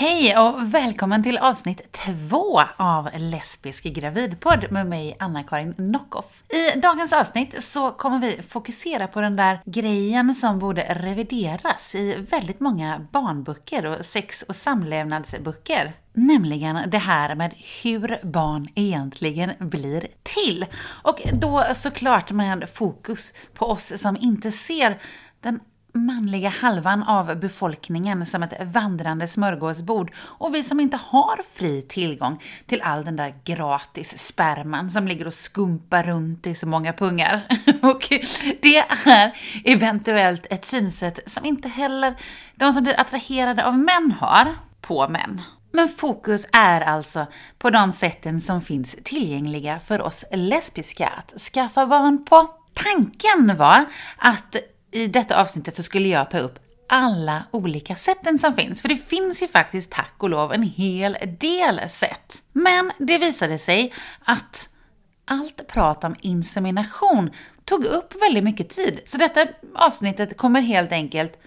Hej och välkommen till avsnitt två av Lesbisk gravidpodd med mig Anna-Karin Nockoff. I dagens avsnitt så kommer vi fokusera på den där grejen som borde revideras i väldigt många barnböcker och sex och samlevnadsböcker. Nämligen det här med hur barn egentligen blir till. Och då såklart med fokus på oss som inte ser den manliga halvan av befolkningen som ett vandrande smörgåsbord och vi som inte har fri tillgång till all den där gratis sperman som ligger och skumpar runt i så många pungar. och det är eventuellt ett synsätt som inte heller de som blir attraherade av män har på män. Men fokus är alltså på de sätten som finns tillgängliga för oss lesbiska att skaffa barn på. Tanken var att i detta avsnittet så skulle jag ta upp alla olika sätten som finns. För det finns ju faktiskt tack och lov en hel del sätt. Men det visade sig att allt prat om insemination tog upp väldigt mycket tid. Så detta avsnittet kommer helt enkelt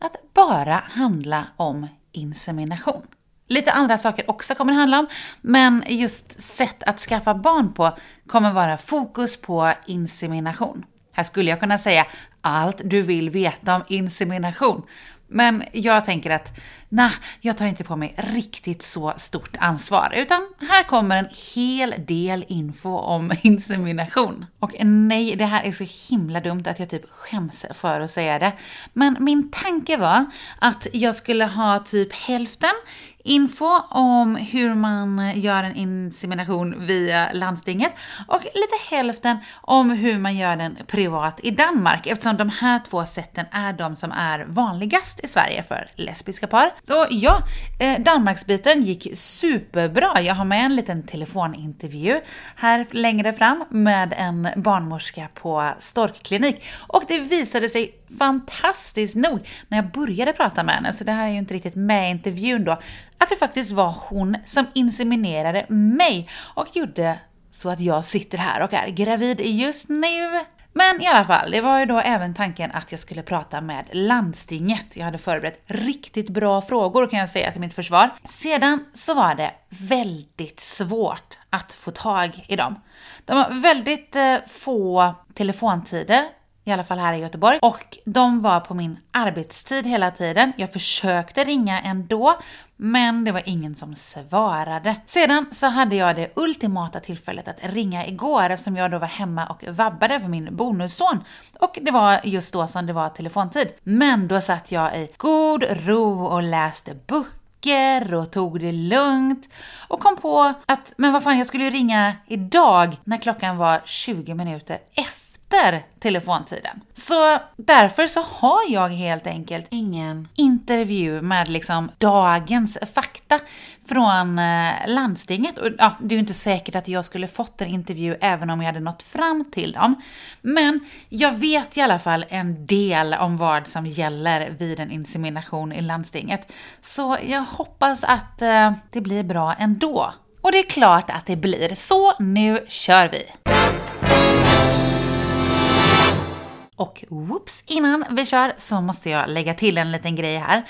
att bara handla om insemination. Lite andra saker också kommer det handla om, men just sätt att skaffa barn på kommer vara fokus på insemination. Här skulle jag kunna säga allt du vill veta om insemination. Men jag tänker att, nah, jag tar inte på mig riktigt så stort ansvar, utan här kommer en hel del info om insemination. Och nej, det här är så himla dumt att jag typ skäms för att säga det. Men min tanke var att jag skulle ha typ hälften info om hur man gör en insemination via landstinget och lite hälften om hur man gör den privat i Danmark eftersom de här två sätten är de som är vanligast i Sverige för lesbiska par. Så ja, eh, Danmarksbiten gick superbra. Jag har med en liten telefonintervju här längre fram med en barnmorska på Storkklinik och det visade sig fantastiskt nog när jag började prata med henne, så det här är ju inte riktigt med i intervjun då, att det faktiskt var hon som inseminerade mig och gjorde så att jag sitter här och är gravid just nu. Men i alla fall, det var ju då även tanken att jag skulle prata med landstinget. Jag hade förberett riktigt bra frågor kan jag säga till mitt försvar. Sedan så var det väldigt svårt att få tag i dem. De har väldigt eh, få telefontider i alla fall här i Göteborg. Och de var på min arbetstid hela tiden. Jag försökte ringa ändå, men det var ingen som svarade. Sedan så hade jag det ultimata tillfället att ringa igår eftersom jag då var hemma och vabbade för min bonusson. Och det var just då som det var telefontid. Men då satt jag i god ro och läste böcker och tog det lugnt och kom på att, men vad fan, jag skulle ju ringa idag när klockan var 20 minuter efter efter telefontiden. Så därför så har jag helt enkelt ingen intervju med liksom dagens fakta från eh, landstinget. Och ja, det är ju inte säkert att jag skulle fått en intervju även om jag hade nått fram till dem. Men jag vet i alla fall en del om vad som gäller vid en insemination i landstinget. Så jag hoppas att eh, det blir bra ändå. Och det är klart att det blir. Så nu kör vi! Och whoops, innan vi kör så måste jag lägga till en liten grej här.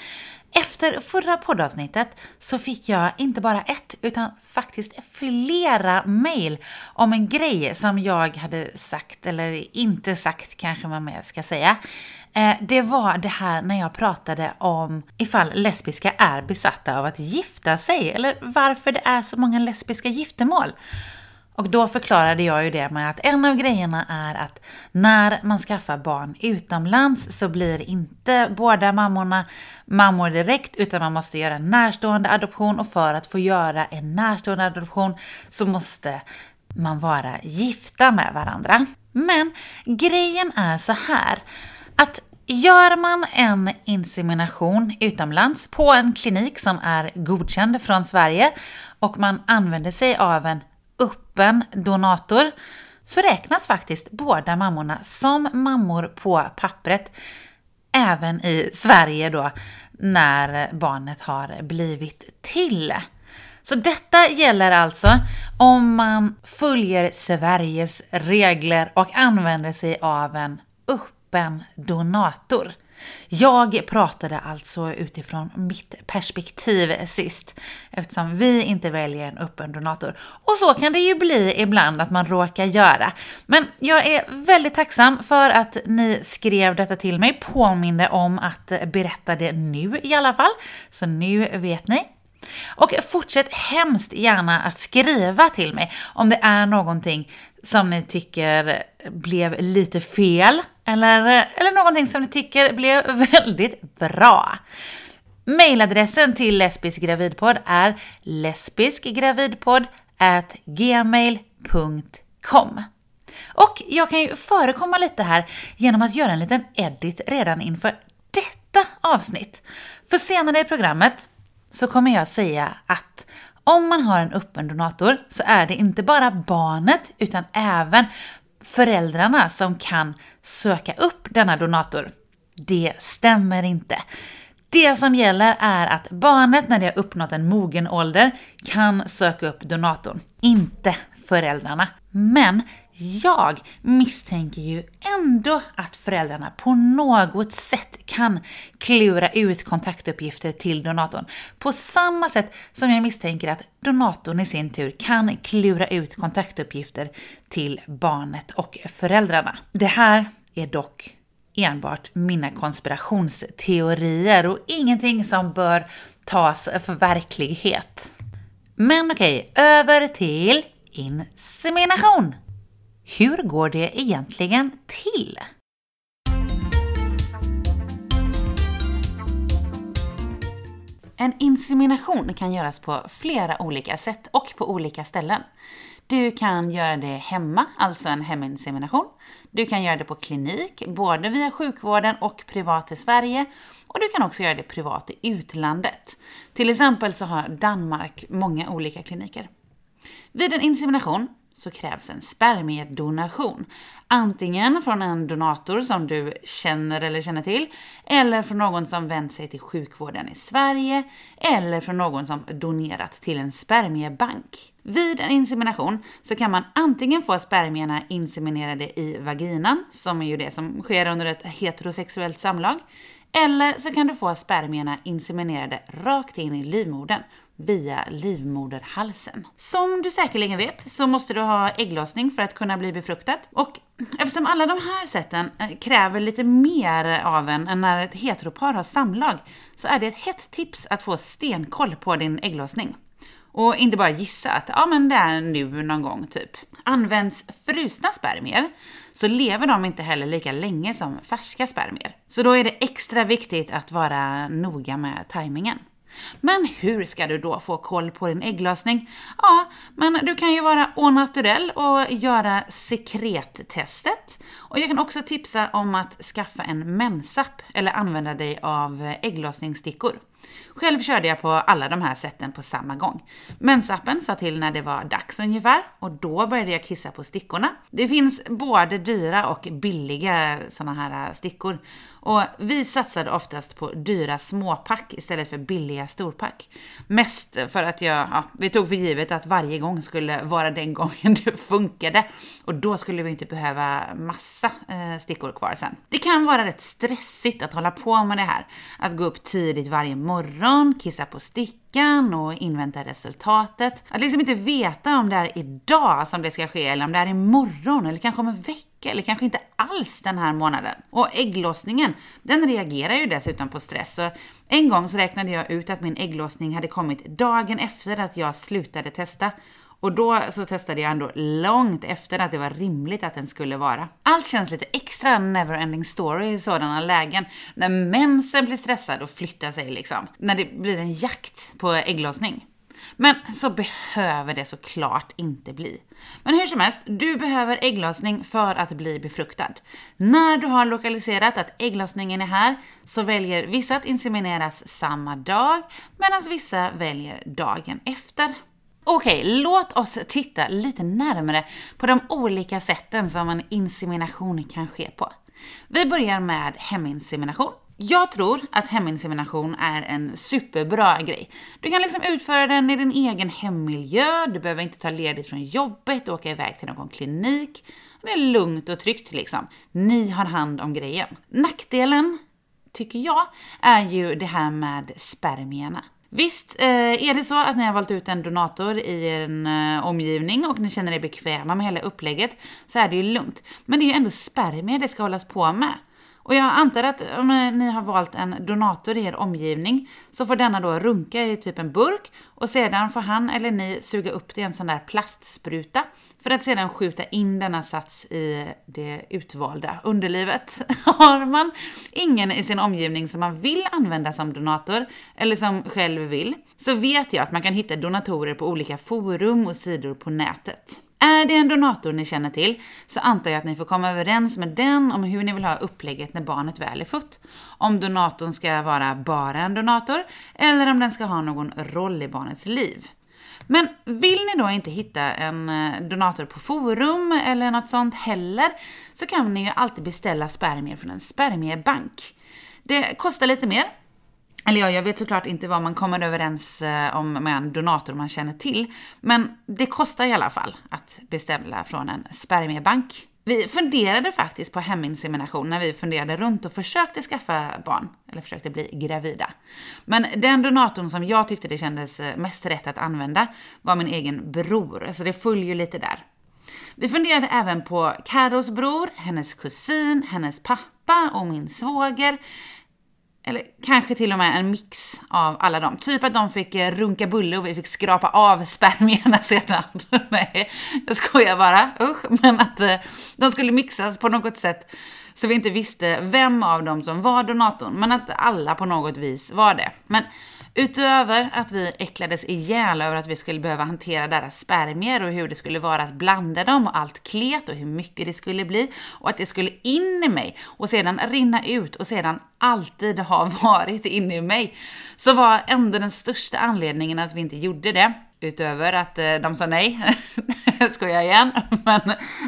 Efter förra poddavsnittet så fick jag inte bara ett, utan faktiskt flera mail om en grej som jag hade sagt, eller inte sagt kanske man mer ska säga. Eh, det var det här när jag pratade om ifall lesbiska är besatta av att gifta sig, eller varför det är så många lesbiska giftermål. Och då förklarade jag ju det med att en av grejerna är att när man skaffar barn utomlands så blir inte båda mammorna mammor direkt utan man måste göra en närstående adoption och för att få göra en närstående adoption så måste man vara gifta med varandra. Men grejen är så här att Gör man en insemination utomlands på en klinik som är godkänd från Sverige och man använder sig av en öppen donator så räknas faktiskt båda mammorna som mammor på pappret även i Sverige då när barnet har blivit till. Så detta gäller alltså om man följer Sveriges regler och använder sig av en öppen donator. Jag pratade alltså utifrån mitt perspektiv sist, eftersom vi inte väljer en öppen donator. Och så kan det ju bli ibland att man råkar göra. Men jag är väldigt tacksam för att ni skrev detta till mig, påminde om att berätta det nu i alla fall. Så nu vet ni. Och fortsätt hemskt gärna att skriva till mig om det är någonting som ni tycker blev lite fel eller, eller någonting som ni tycker blev väldigt bra. Mailadressen till Lesbisk gravidpodd är lesbiskgravidpodd@gmail.com. Och jag kan ju förekomma lite här genom att göra en liten edit redan inför detta avsnitt. För senare i programmet så kommer jag säga att om man har en öppen donator så är det inte bara barnet utan även föräldrarna som kan söka upp denna donator. Det stämmer inte. Det som gäller är att barnet när det har uppnått en mogen ålder kan söka upp donatorn, inte föräldrarna. Men jag misstänker ju ändå att föräldrarna på något sätt kan klura ut kontaktuppgifter till donatorn. På samma sätt som jag misstänker att donatorn i sin tur kan klura ut kontaktuppgifter till barnet och föräldrarna. Det här är dock enbart mina konspirationsteorier och ingenting som bör tas för verklighet. Men okej, över till insemination. Hur går det egentligen till? En insemination kan göras på flera olika sätt och på olika ställen. Du kan göra det hemma, alltså en heminsemination. Du kan göra det på klinik, både via sjukvården och privat i Sverige. Och du kan också göra det privat i utlandet. Till exempel så har Danmark många olika kliniker. Vid en insemination så krävs en spermiedonation. Antingen från en donator som du känner eller känner till, eller från någon som vänt sig till sjukvården i Sverige, eller från någon som donerat till en spermiebank. Vid en insemination så kan man antingen få spermierna inseminerade i vaginan, som är ju det som sker under ett heterosexuellt samlag, eller så kan du få spermierna inseminerade rakt in i livmodern via livmoderhalsen. Som du säkerligen vet så måste du ha ägglossning för att kunna bli befruktad. Och eftersom alla de här sätten eh, kräver lite mer av en än när ett heteropar har samlag så är det ett hett tips att få stenkoll på din ägglossning. Och inte bara gissa att ja, men det är nu någon gång, typ. Används frusna spermier så lever de inte heller lika länge som färska spermier. Så då är det extra viktigt att vara noga med tajmingen. Men hur ska du då få koll på din ägglossning? Ja, men du kan ju vara au och göra sekrettestet. Och jag kan också tipsa om att skaffa en mensapp eller använda dig av ägglossningsstickor. Själv körde jag på alla de här sätten på samma gång. Mensappen sa till när det var dags ungefär och då började jag kissa på stickorna. Det finns både dyra och billiga sådana här stickor och vi satsade oftast på dyra småpack istället för billiga storpack. Mest för att jag, ja, vi tog för givet att varje gång skulle vara den gången det funkade. Och då skulle vi inte behöva massa eh, stickor kvar sen. Det kan vara rätt stressigt att hålla på med det här. Att gå upp tidigt varje morgon, kissa på stickan och invänta resultatet. Att liksom inte veta om det är idag som det ska ske eller om det är imorgon eller kanske om en vecka vecka eller kanske inte alls den här månaden. Och ägglossningen, den reagerar ju dessutom på stress. Så en gång så räknade jag ut att min ägglossning hade kommit dagen efter att jag slutade testa. Och då så testade jag ändå långt efter att det var rimligt att den skulle vara. Allt känns lite extra neverending story i sådana lägen. När mensen blir stressad och flyttar sig liksom. När det blir en jakt på ägglossning. Men så behöver det såklart inte bli. Men hur som helst, du behöver ägglossning för att bli befruktad. När du har lokaliserat att ägglossningen är här så väljer vissa att insemineras samma dag medan vissa väljer dagen efter. Okej, låt oss titta lite närmare på de olika sätten som en insemination kan ske på. Vi börjar med heminsemination. Jag tror att heminsemination är en superbra grej. Du kan liksom utföra den i din egen hemmiljö, du behöver inte ta ledigt från jobbet och åka iväg till någon klinik. Det är lugnt och tryggt liksom. Ni har hand om grejen. Nackdelen tycker jag, är ju det här med spermierna. Visst, eh, är det så att ni har valt ut en donator i en eh, omgivning och ni känner er bekväma med hela upplägget så är det ju lugnt. Men det är ju ändå spermier det ska hållas på med. Och jag antar att om ni har valt en donator i er omgivning så får denna då runka i typ en burk och sedan får han eller ni suga upp det i en sån där plastspruta för att sedan skjuta in denna sats i det utvalda underlivet. Har man ingen i sin omgivning som man vill använda som donator eller som själv vill så vet jag att man kan hitta donatorer på olika forum och sidor på nätet. Är det en donator ni känner till så antar jag att ni får komma överens med den om hur ni vill ha upplägget när barnet väl är fött. Om donatorn ska vara bara en donator eller om den ska ha någon roll i barnets liv. Men vill ni då inte hitta en eh, donator på forum eller något sånt heller så kan ni ju alltid beställa spermier från en spermiebank. Det kostar lite mer, eller ja, jag vet såklart inte vad man kommer överens eh, om med en donator man känner till. Men det kostar i alla fall att beställa från en spermiebank. Vi funderade faktiskt på heminsemination när vi funderade runt och försökte skaffa barn, eller försökte bli gravida. Men den donatorn som jag tyckte det kändes eh, mest rätt att använda var min egen bror, så det följer ju lite där. Vi funderade även på Karos bror, hennes kusin, hennes pappa och min svåger. Eller kanske till och med en mix av alla dem. Typ att de fick eh, runka bulle och vi fick skrapa av spermierna sedan. Nej, jag skojar bara. Usch. Men att eh, de skulle mixas på något sätt så vi inte visste vem av dem som var donatorn, men att alla på något vis var det. Men Utöver att vi äcklades ihjäl över att vi skulle behöva hantera deras spermier och hur det skulle vara att blanda dem och allt klet och hur mycket det skulle bli och att det skulle in i mig och sedan rinna ut och sedan alltid ha varit inne i mig, så var ändå den största anledningen att vi inte gjorde det. Utöver att eh, de sa nej, skojar igen, men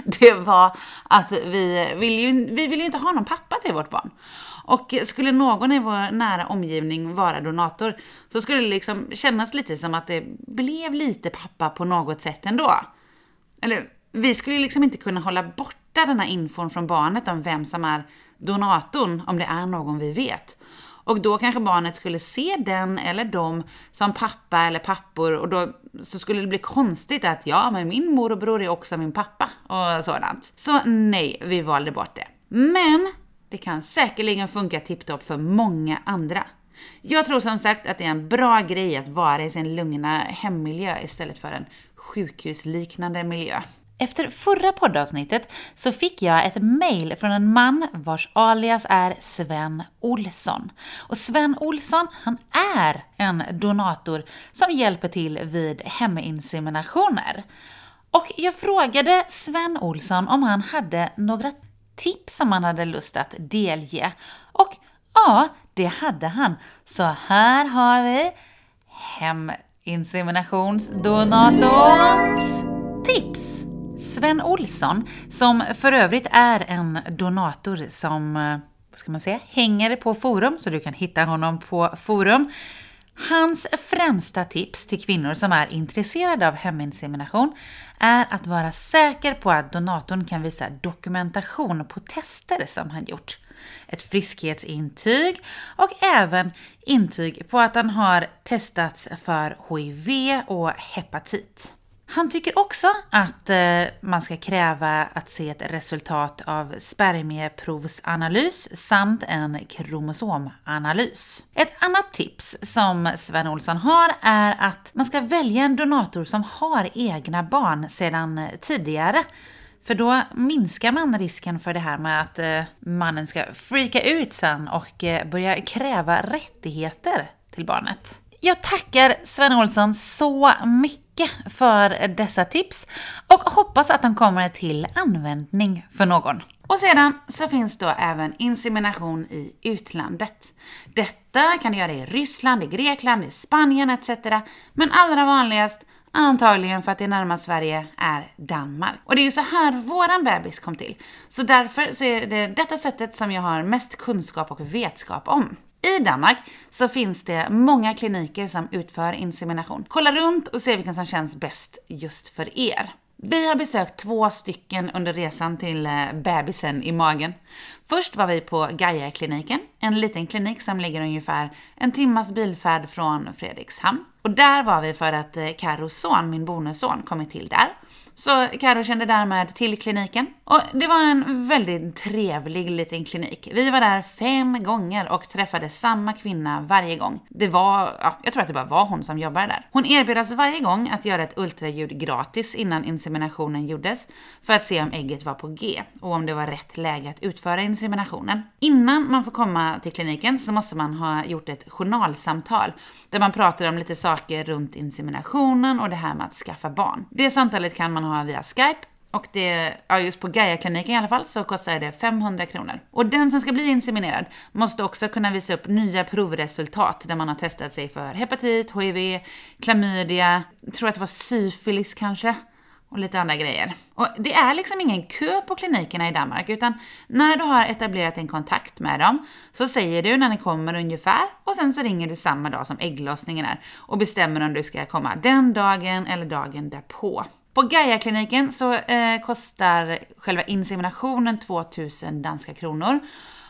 det var att vi vill ju, vi vill ju inte ha någon pappa till vårt barn. Och skulle någon i vår nära omgivning vara donator så skulle det liksom kännas lite som att det blev lite pappa på något sätt ändå. Eller vi skulle liksom inte kunna hålla borta den här infon från barnet om vem som är donatorn, om det är någon vi vet. Och då kanske barnet skulle se den eller dem som pappa eller pappor och då så skulle det bli konstigt att ja, men min morbror är också min pappa och sådant. Så nej, vi valde bort det. Men det kan säkerligen funka tipptopp för många andra. Jag tror som sagt att det är en bra grej att vara i sin lugna hemmiljö istället för en sjukhusliknande miljö. Efter förra poddavsnittet så fick jag ett mail från en man vars alias är Sven Olsson. Och Sven Olsson, han är en donator som hjälper till vid heminseminationer. Och jag frågade Sven Olsson om han hade några tips som han hade lust att delge. Och ja, det hade han. Så här har vi heminseminationsdonatorns tips. Sven Olsson, som för övrigt är en donator som, eh, vad ska man säga, hänger på forum, så du kan hitta honom på forum. Hans främsta tips till kvinnor som är intresserade av heminsemination är att vara säker på att donatorn kan visa dokumentation på tester som han gjort. Ett friskhetsintyg och även intyg på att han har testats för HIV och hepatit. Han tycker också att eh, man ska kräva att se ett resultat av spermieprovsanalys samt en kromosomanalys. Ett annat tips som Sven Olsson har är att man ska välja en donator som har egna barn sedan tidigare. För då minskar man risken för det här med att eh, mannen ska freaka ut sen och eh, börja kräva rättigheter till barnet. Jag tackar Sven Olsson så mycket för dessa tips och hoppas att de kommer till användning för någon. Och sedan så finns då även insemination i utlandet. Detta kan du göra i Ryssland, i Grekland, i Spanien etc. Men allra vanligast Antagligen för att det närmast Sverige är Danmark. Och det är ju så här våran bebis kom till. Så därför så är det detta sättet som jag har mest kunskap och vetskap om. I Danmark så finns det många kliniker som utför insemination. Kolla runt och se vilken som känns bäst just för er. Vi har besökt två stycken under resan till eh, bebisen i magen. Först var vi på Gaia-kliniken, en liten klinik som ligger ungefär en timmas bilfärd från Fredrikshamn. Och där var vi för att eh, Carros son, min bonusson, kommit till där. Så Karo kände därmed till kliniken. Och det var en väldigt trevlig liten klinik. Vi var där fem gånger och träffade samma kvinna varje gång. Det var, ja, jag tror att det bara var hon som jobbade där. Hon erbjöd oss varje gång att göra ett ultraljud gratis innan inseminationen gjordes för att se om ägget var på G och om det var rätt läge att utföra inseminationen. Innan man får komma till kliniken så måste man ha gjort ett journalsamtal där man pratar om lite saker runt inseminationen och det här med att skaffa barn. Det samtalet kan man ha via Skype och det, ja just på Gaia-kliniken i alla fall, så kostar det 500 kronor. Och den som ska bli inseminerad måste också kunna visa upp nya provresultat där man har testat sig för hepatit, HIV, klamydia, tror att det var syfilis kanske och lite andra grejer. Och det är liksom ingen kö på klinikerna i Danmark, utan när du har etablerat en kontakt med dem så säger du när ni kommer ungefär och sen så ringer du samma dag som ägglossningen är och bestämmer om du ska komma den dagen eller dagen därpå. På Gaia-kliniken så eh, kostar själva inseminationen 2000 danska kronor.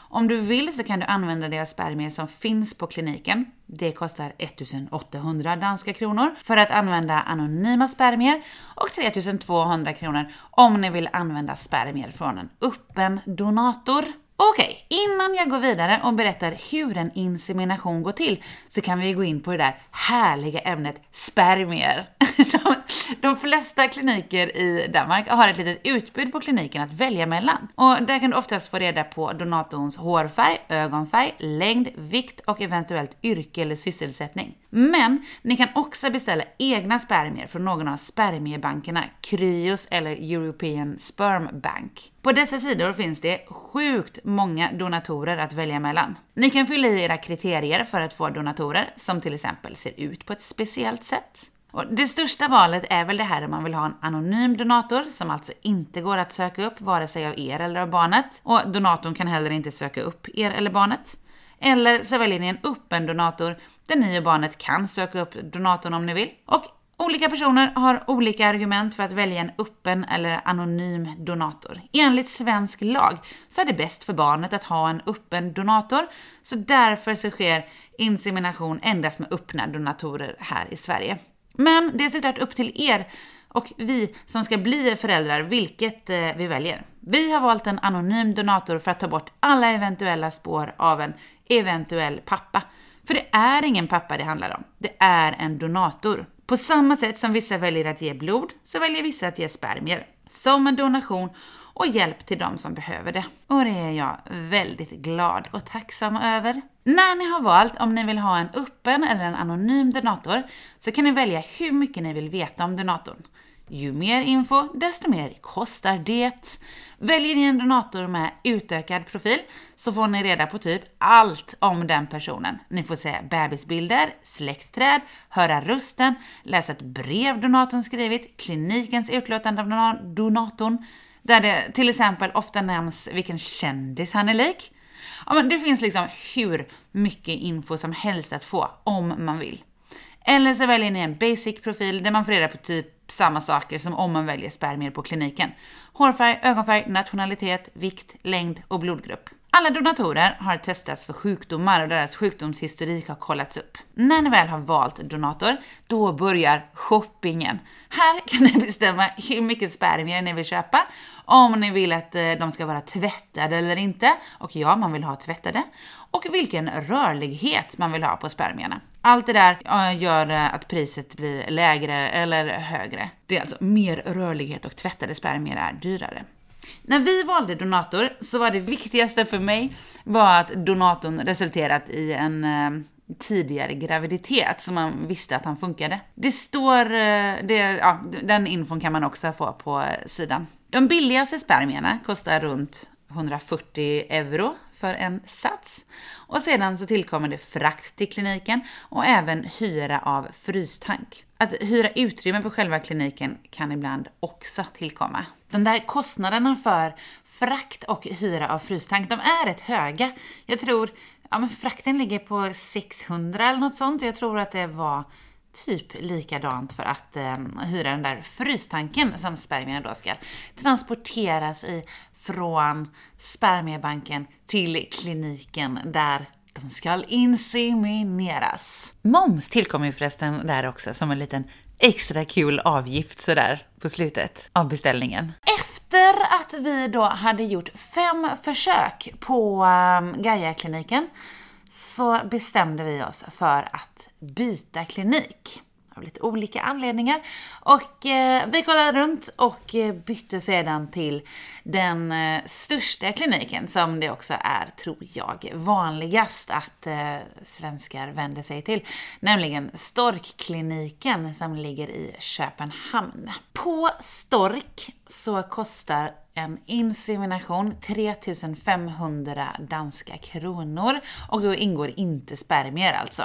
Om du vill så kan du använda deras spermier som finns på kliniken. Det kostar 1800 danska kronor för att använda anonyma spermier och 3200 kronor om ni vill använda spermier från en öppen donator. Okej, innan jag går vidare och berättar hur en insemination går till så kan vi gå in på det där härliga ämnet spermier. De, de, flesta kliniker i Danmark har ett litet utbud på kliniken att välja mellan. Och där kan du oftast få reda på donatorns hårfärg, ögonfärg, längd, vikt och eventuellt yrke eller sysselsättning. Men ni kan också beställa egna spermier från någon av spermiebankerna, Kryos eller European Sperm Bank. På dessa sidor finns det sjukt många donatorer att välja mellan. Ni kan fylla i era kriterier för att få donatorer, som till exempel ser ut på ett speciellt sätt. Och det största valet är väl det här om man vill ha en anonym donator som alltså inte går att söka upp vare sig av er eller av barnet. Och donatorn kan heller inte söka upp er eller barnet. Eller så väljer ni en öppen donator där ni och barnet kan söka upp donatorn om ni vill. Och Olika personer har olika argument för att välja en öppen eller anonym donator. Enligt svensk lag så är det bäst för barnet att ha en öppen donator, så därför så sker insemination endast med öppna donatorer här i Sverige. Men det är såklart upp till er och vi som ska bli föräldrar vilket eh, vi väljer. Vi har valt en anonym donator för att ta bort alla eventuella spår av en eventuell pappa. För det är ingen pappa det handlar om, det är en donator. På samma sätt som vissa väljer att ge blod, så väljer vissa att ge spermier. Som en donation och hjälp till de som behöver det. Och det är jag väldigt glad och tacksam över. När ni har valt om ni vill ha en öppen eller en anonym donator så kan ni välja hur mycket ni vill veta om donatorn. Ju mer info, desto mer kostar det. Väljer ni en donator med utökad profil så får ni reda på typ allt om den personen. Ni får se bebisbilder, släktträd, höra rösten, läsa ett brev donatorn skrivit, klinikens utlåtande av donatorn, där det till exempel ofta nämns vilken kändis han är lik. Ja, men det finns liksom hur mycket info som helst att få om man vill. Eller så väljer ni en basic profil där man får reda på typ samma saker som om man väljer spermier på kliniken. Hårfärg, ögonfärg, nationalitet, vikt, längd och blodgrupp. Alla donatorer har testats för sjukdomar och deras sjukdomshistorik har kollats upp. När ni väl har valt donator, då börjar shoppingen. Här kan ni bestämma hur mycket spermier ni vill köpa, om ni vill att eh, de ska vara tvättade eller inte, och ja, man vill ha tvättade, och vilken rörlighet man vill ha på spermierna. Allt det där eh, gör eh, att priset blir lägre eller högre. Det är alltså mer rörlighet och tvättade spermier är dyrare. När vi valde donator så var det viktigaste för mig var att donatorn resulterat i en eh, tidigare graviditet så man visste att han funkade. Det står, eh, det, ja, den infon kan man också få på eh, sidan. De billigaste spermierna kostar runt 140 euro för en sats. Och sedan så tillkommer det frakt till kliniken och även hyra av frystank. Att hyra utrymme på själva kliniken kan ibland också tillkomma. De där kostnaderna för frakt och hyra av frystank, de är rätt höga. Jag tror, ja men frakten ligger på 600 eller något sånt. Jag tror att det var typ likadant för att eh, hyra den där frystanken som spermierna då ska transporteras i från spermiebanken till kliniken där de ska insemineras. Moms tillkommer ju förresten där också som en liten extra kul avgift sådär på slutet av beställningen. Efter att vi då hade gjort fem försök på um, Gaia-kliniken så bestämde vi oss för att byta klinik av lite olika anledningar. Och eh, vi kollade runt och eh, bytte sedan till den eh, största kliniken som det också är, tror jag, vanligast att eh, svenskar vänder sig till. Nämligen Storkkliniken som ligger i Köpenhamn. På Stork så kostar en insemination 3500 danska kronor och då ingår inte spermier alltså.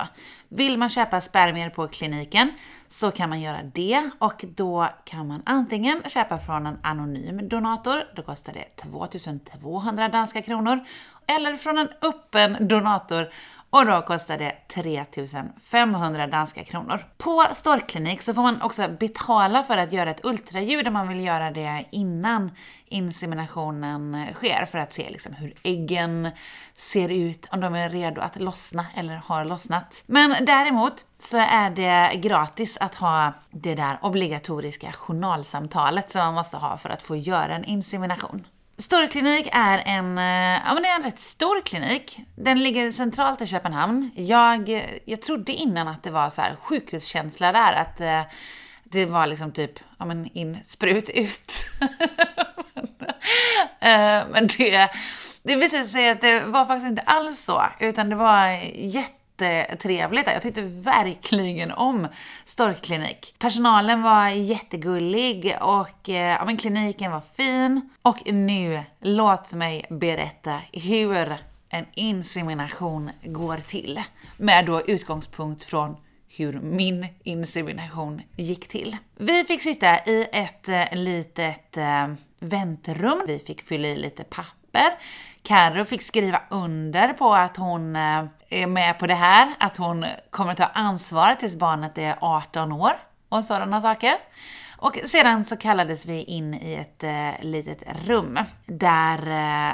Vill man köpa spermier på kliniken så kan man göra det och då kan man antingen köpa från en anonym donator, då kostar det 2200 danska kronor, eller från en öppen donator och då kostar det 3500 danska kronor. På Storklinik så får man också betala för att göra ett ultraljud om man vill göra det innan inseminationen sker för att se liksom hur äggen ser ut, om de är redo att lossna eller har lossnat. Men däremot så är det gratis att ha det där obligatoriska journalsamtalet som man måste ha för att få göra en insemination. Storklinik är en, eh, ja men det är en rätt stor klinik. Den ligger centralt i Köpenhamn. Jag, jag trodde innan att det var så här sjukhuskänsla där, att eh, det var liksom typ, ja men in, sprut, ut. Eh, men det, det visade sig att det var faktiskt inte alls så, utan det var jätte jättetrevligt. Jag tyckte verkligen om Storkklinik. Personalen var jättegullig och eh, ja, men kliniken var fin. Och nu, låt mig berätta hur en insemination går till. Med då utgångspunkt från hur min insemination gick till. Vi fick sitta i ett eh, litet eh, väntrum. Vi fick fylla i lite papper. Carro fick skriva under på att hon är med på det här, att hon kommer ta ansvar tills barnet är 18 år och sådana saker. Och sedan så kallades vi in i ett eh, litet rum där eh,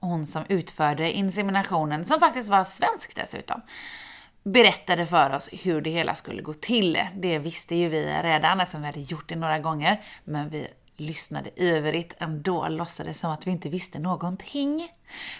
hon som utförde inseminationen, som faktiskt var svensk dessutom, berättade för oss hur det hela skulle gå till. Det visste ju vi redan eftersom vi hade gjort det några gånger, men vi lyssnade ivrigt ändå, låtsades som att vi inte visste någonting.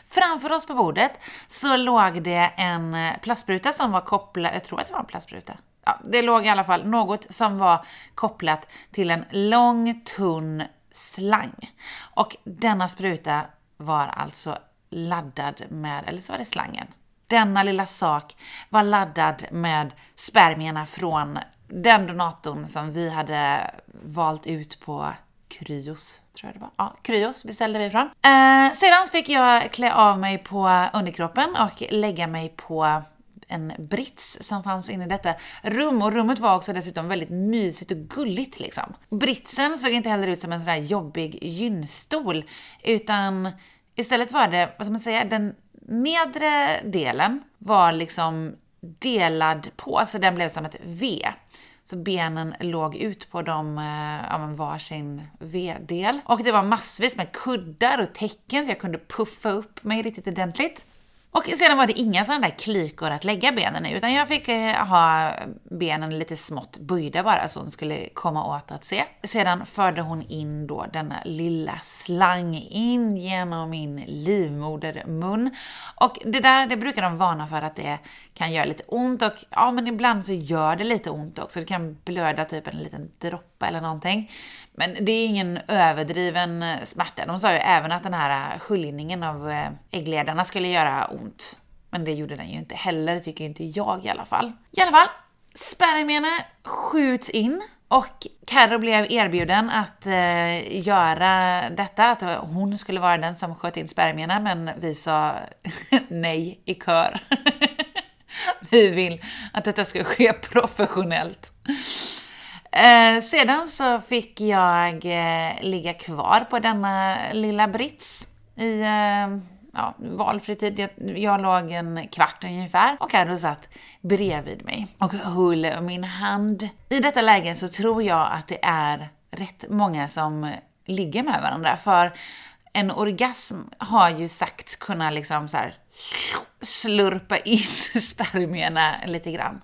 Framför oss på bordet så låg det en eh, plastspruta som var kopplad, jag tror att det var en plastspruta. Ja, det låg i alla fall något som var kopplat till en lång, tunn slang. Och denna spruta var alltså laddad med, eller så var det slangen. Denna lilla sak var laddad med spermierna från den donatorn som vi hade valt ut på Kryos, tror jag det var. Ja, Kryos beställde vi ifrån. Eh, sedan fick jag klä av mig på underkroppen och lägga mig på en brits som fanns inne i detta rum och rummet var också dessutom väldigt mysigt och gulligt liksom. Britsen såg inte heller ut som en sån där jobbig gynstol utan istället var det, vad ska man säga, den nedre delen var liksom delad på, så den blev som ett V. Så benen låg ut på dem eh, ja men varsin V-del. Och det var massvis med kuddar och täcken så jag kunde puffa upp mig riktigt ordentligt. Och sedan var det inga sådana där klykor att lägga benen i, utan jag fick eh, ha benen lite smått böjda bara så hon skulle komma åt att se. Sedan förde hon in då denna lilla slang in genom min livmodermun. Och det där, det brukar de varna för att det kan göra lite ont och ja, men ibland så gör det lite ont också. Det kan blöda typ en liten droppe eller någonting. Men det är ingen överdriven smärta. De sa ju även att den här sköljningen av eh, äggledarna skulle göra ont. Men det gjorde den ju inte heller, tycker inte jag i alla fall. I alla fall, spermierna skjuts in och Carro blev erbjuden att eh, göra detta, att hon skulle vara den som sköt in spermierna, men vi sa nej i kör. vi vill att detta ska ske professionellt. Eh, sedan så fick jag eh, ligga kvar på denna lilla brits i, eh, ja, valfri tid. Jag, jag låg en kvart ungefär och Carro satt bredvid mig och höll min hand. I detta läge så tror jag att det är rätt många som ligger med varandra för en orgasm har ju sagts kunna liksom så här slurpa in spermierna lite grann.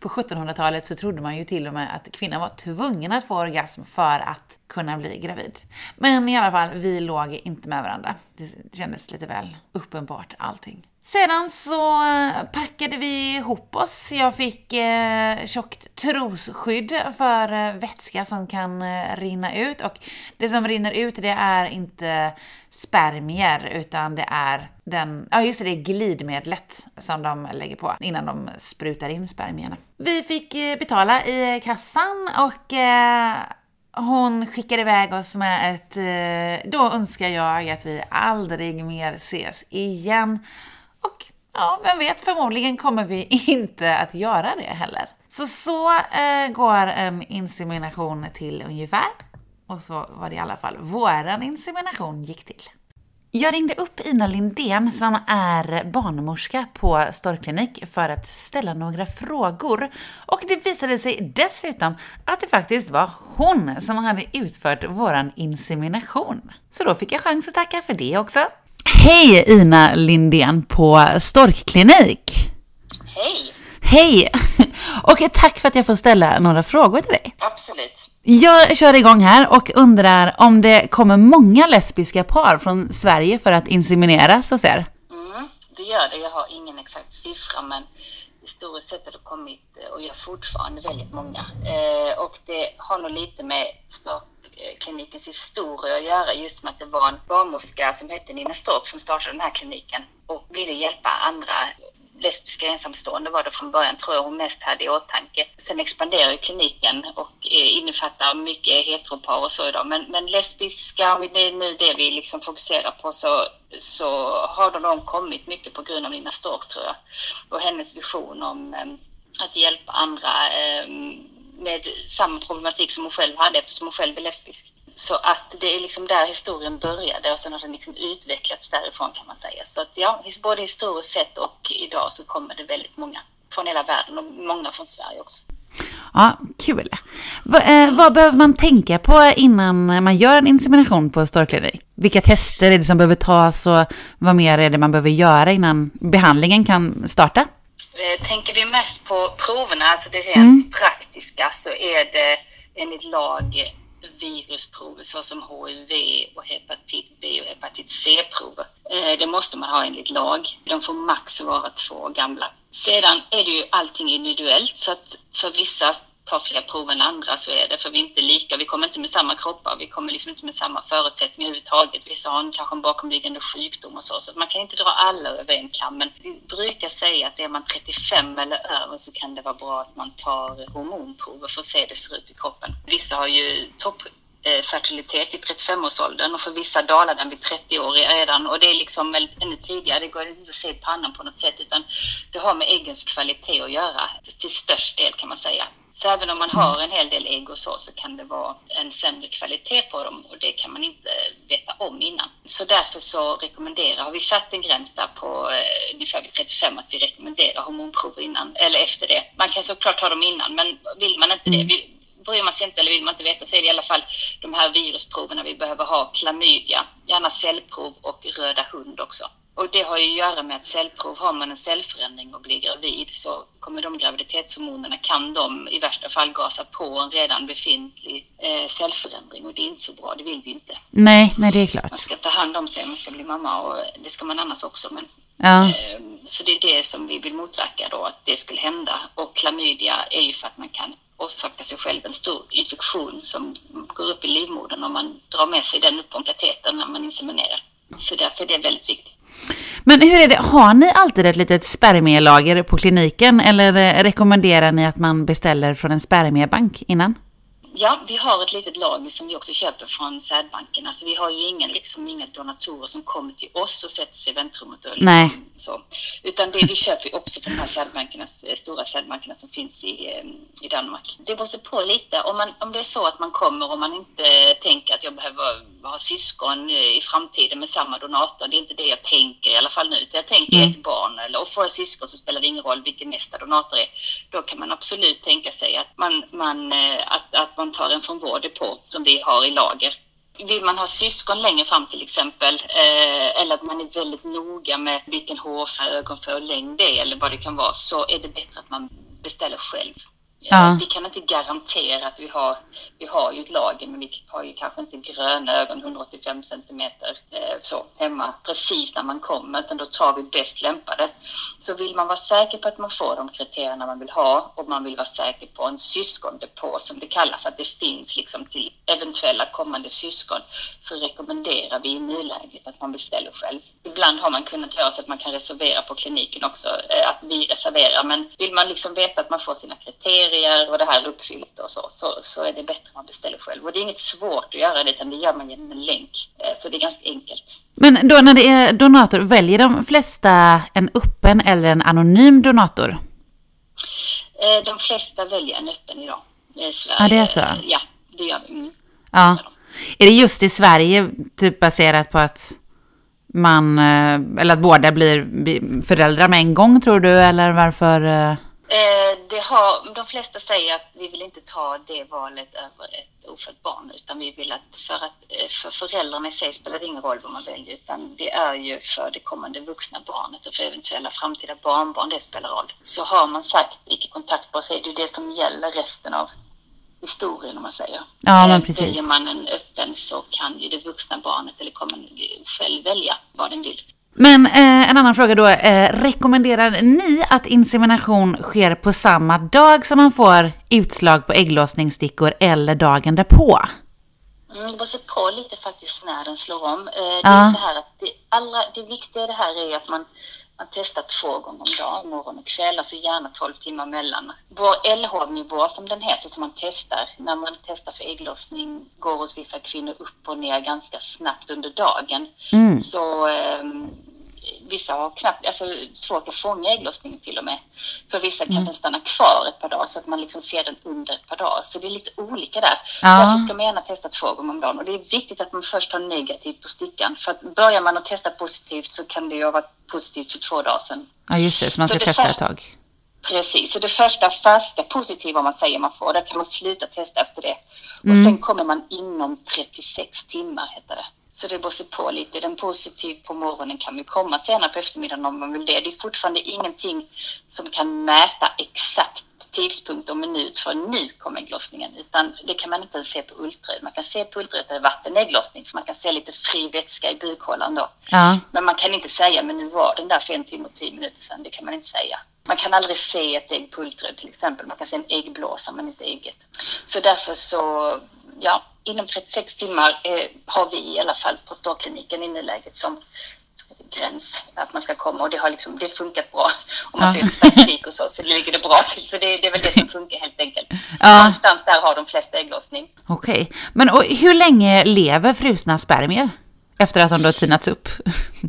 På 1700-talet så trodde man ju till och med att kvinnan var tvungen att få orgasm för att kunna bli gravid. Men i alla fall, vi låg inte med varandra. Det kändes lite väl uppenbart allting. Sedan så eh, packade vi ihop oss. Jag fick eh, tjockt trosskydd för eh, vätska som kan eh, rinna ut. Och det som rinner ut det är inte spermier utan det är den, ja just det, det är glidmedlet som de lägger på innan de sprutar in spermierna. Vi fick eh, betala i kassan och eh, hon skickade iväg oss med ett, eh, då önskar jag att vi aldrig mer ses igen. Och ja, vem vet, förmodligen kommer vi inte att göra det heller. Så så eh, går en insemination till ungefär. Och så var det i alla fall våran insemination gick till. Jag ringde upp Ina Lindén som är barnmorska på Storklinik för att ställa några frågor. Och det visade sig dessutom att det faktiskt var hon som hade utfört våran insemination. Så då fick jag chans att tacka för det också. Hej Ina Lindén på Storkklinik! Hej! Hej! Och tack för att jag får ställa några frågor till dig. Absolut. Jag kör igång här och undrar om det kommer många lesbiska par från Sverige för att insemineras hos er? Mm, det gör det. Jag har ingen exakt siffra men historiskt sett har det kommit och gör fortfarande väldigt många. Eh, och det har nog lite med Eh, klinikens historia att göra just med att det var en barnmorska som hette Nina Stork som startade den här kliniken och ville hjälpa andra lesbiska ensamstående var det från början, tror jag hon mest hade i åtanke. Sen expanderar ju kliniken och eh, innefattar mycket heteropar och så idag. Men, men lesbiska, om det är nu det vi liksom fokuserar på, så, så har de kommit mycket på grund av Nina Stork, tror jag. Och hennes vision om eh, att hjälpa andra um, med samma problematik som hon själv hade eftersom hon själv är lesbisk. Så att det är liksom där historien började och sen har den liksom utvecklats därifrån kan man säga. Så att ja, både historiskt sett och idag så kommer det väldigt många från hela världen och många från Sverige också. Ja, kul. Va, eh, vad behöver man tänka på innan man gör en insemination på Storklinik? Vilka tester är det som behöver tas och vad mer är det man behöver göra innan behandlingen kan starta? Eh, tänker vi mest på proverna, alltså det rent mm. praktiska, så är det enligt lag virusprover såsom HIV och hepatit B och hepatit C-prover. Eh, det måste man ha enligt lag. De får max vara två år gamla. Sedan är det ju allting individuellt så att för vissa tar fler prov än andra så är det för vi är inte lika. Vi kommer inte med samma kroppar. Vi kommer liksom inte med samma förutsättningar överhuvudtaget. Vissa har en, kanske en bakomliggande sjukdom och så. Så man kan inte dra alla över en kam. Men vi brukar säga att är man 35 eller över så kan det vara bra att man tar hormonprover för att se hur det ser ut i kroppen. Vissa har ju topp eh, fertilitet i 35-årsåldern och för vissa dalar den vid 30 år redan och det är liksom ännu tidigare, det går inte att se pannan på något sätt utan det har med äggens kvalitet att göra till störst del kan man säga. Så även om man har en hel del ägg och så, så kan det vara en sämre kvalitet på dem och det kan man inte veta om innan. Så därför så rekommenderar, har vi satt en gräns där på eh, ungefär vid 35 att vi rekommenderar hormonprover innan, eller efter det. Man kan såklart ta dem innan, men vill man inte det, mm. vi, bryr man sig inte eller vill man inte veta så är det i alla fall de här virusproverna vi behöver ha, klamydia, gärna cellprov och röda hund också. Och det har ju att göra med att cellprov, har man en cellförändring och blir gravid så kommer de graviditetshormonerna, kan de i värsta fall gasa på en redan befintlig eh, cellförändring och det är inte så bra, det vill vi inte. Nej, nej det är klart. Man ska ta hand om sig, man ska bli mamma och det ska man annars också. Men, ja. eh, så det är det som vi vill motverka då, att det skulle hända. Och klamydia är ju för att man kan orsaka sig själv en stor infektion som går upp i livmodern om man drar med sig den upp på katetern när man inseminerar. Så därför är det väldigt viktigt. Men hur är det, har ni alltid ett litet spermielager på kliniken eller rekommenderar ni att man beställer från en spermiebank innan? Ja, vi har ett litet lager som vi också köper från sädbankerna. Så vi har ju ingen, liksom, inga donatorer som kommer till oss och sätter sig i väntrummet. Och Nej. Så. Utan det vi köper också från de här sädbankerna, eh, stora sädbankerna som finns i, eh, i Danmark. Det beror på lite. Om, man, om det är så att man kommer och man inte tänker att jag behöver ha syskon i framtiden med samma donator. Det är inte det jag tänker i alla fall nu. Jag tänker mm. ett barn eller och får jag syskon så spelar det ingen roll vilken nästa donator är. Då kan man absolut tänka sig att man, man, eh, att, att man tar en från vår depå som vi har i lager. Vill man ha syskon längre fram till exempel, eh, eller att man är väldigt noga med vilken hårfärg, ögonfärg och längd det är eller vad det kan vara, så är det bättre att man beställer själv. Ja. Eh, vi kan inte garantera att vi har, vi har ju ett lager, men vi har ju kanske inte gröna ögon 185 centimeter eh, så hemma precis när man kommer, utan då tar vi bäst lämpade. Så vill man vara säker på att man får de kriterierna man vill ha och man vill vara säker på en syskondepå som det kallas, att det finns liksom till eventuella kommande syskon, så rekommenderar vi i nuläget att man beställer själv. Ibland har man kunnat göra så att man kan reservera på kliniken också, eh, att vi reserverar, men vill man liksom veta att man får sina kriterier kriterier och det här uppfyllt och så, så, så är det bättre att man beställer själv. Och det är inget svårt att göra det, utan det gör man genom en länk. Eh, så det är ganska enkelt. Men då när det är donator, väljer de flesta en öppen eller en anonym donator? Eh, de flesta väljer en öppen idag. Sverige, ja, det är så? Ja, det gör vi. Mm. Ja. Är det just i Sverige typ baserat på att man, eh, eller att båda blir föräldrar med en gång tror du, eller varför? Eh, det har, de flesta säger att vi vill inte ta det valet över ett ofött barn utan vi vill att för, att eh, för föräldrarna i sig spelar det ingen roll vad man väljer utan det är ju för det kommande vuxna barnet och för eventuella framtida barnbarn det spelar roll. Så har man sagt icke kontaktbar så är det det som gäller resten av historien om man säger. Ja, men eh, precis. Väljer man en öppen så kan ju det vuxna barnet eller kommande själv välja vad den vill. Men eh, en annan fråga då. Eh, rekommenderar ni att insemination sker på samma dag som man får utslag på ägglossningsstickor eller dagen därpå? Mm, det beror på lite faktiskt när den slår om. Eh, det, ja. är så här att det, allra, det viktiga i det här är att man, man testar två gånger om dagen, morgon och kväll, alltså gärna 12 timmar mellan. Vår LH-nivå som den heter, som man testar, när man testar för ägglossning går hos vissa kvinnor upp och ner ganska snabbt under dagen. Mm. Så eh, vissa har knappt, alltså svårt att fånga ägglossningen till och med. För vissa kan mm. den stanna kvar ett par dagar så att man liksom ser den under ett par dagar. Så det är lite olika där. Ja. Därför ska man gärna testa två gånger om dagen. Och det är viktigt att man först har negativt på stickan. För att börjar man att testa positivt så kan det ju ha varit positivt för två dagar sedan. Ja just det, så man ska så testa ett tag. Precis, så det första färska positiva man säger man får, där kan man sluta testa efter det. Och mm. sen kommer man inom 36 timmar, heter det. Så det beror på lite. Den positiv på morgonen kan vi komma senare på eftermiddagen om man vill det. Det är fortfarande ingenting som kan mäta exakt tidpunkt och minut för nu kommer ägglossningen, utan det kan man inte se på ultraljud. Man kan se på ultraljud att det är vattenägglossning, för man kan se lite fri vätska i bukhålan då. Ja. Men man kan inte säga, men nu var den där för en timme och tio minuter sedan. Det kan man inte säga. Man kan aldrig se ett ägg på ultraljud till exempel. Man kan se en äggblåsa men inte ägget. Så därför så, ja, inom 36 timmar eh, har vi i alla fall på ståkliniken i nuläget som gräns att man ska komma och det har liksom, det funkat bra. Om man ja. ser statistik och så, så ligger det bra till. Så det, det är väl det som funkar helt enkelt. Ja. Någonstans där har de flesta ägglossning. Okej, okay. men och hur länge lever frusna spermier? Efter att de då tinats upp?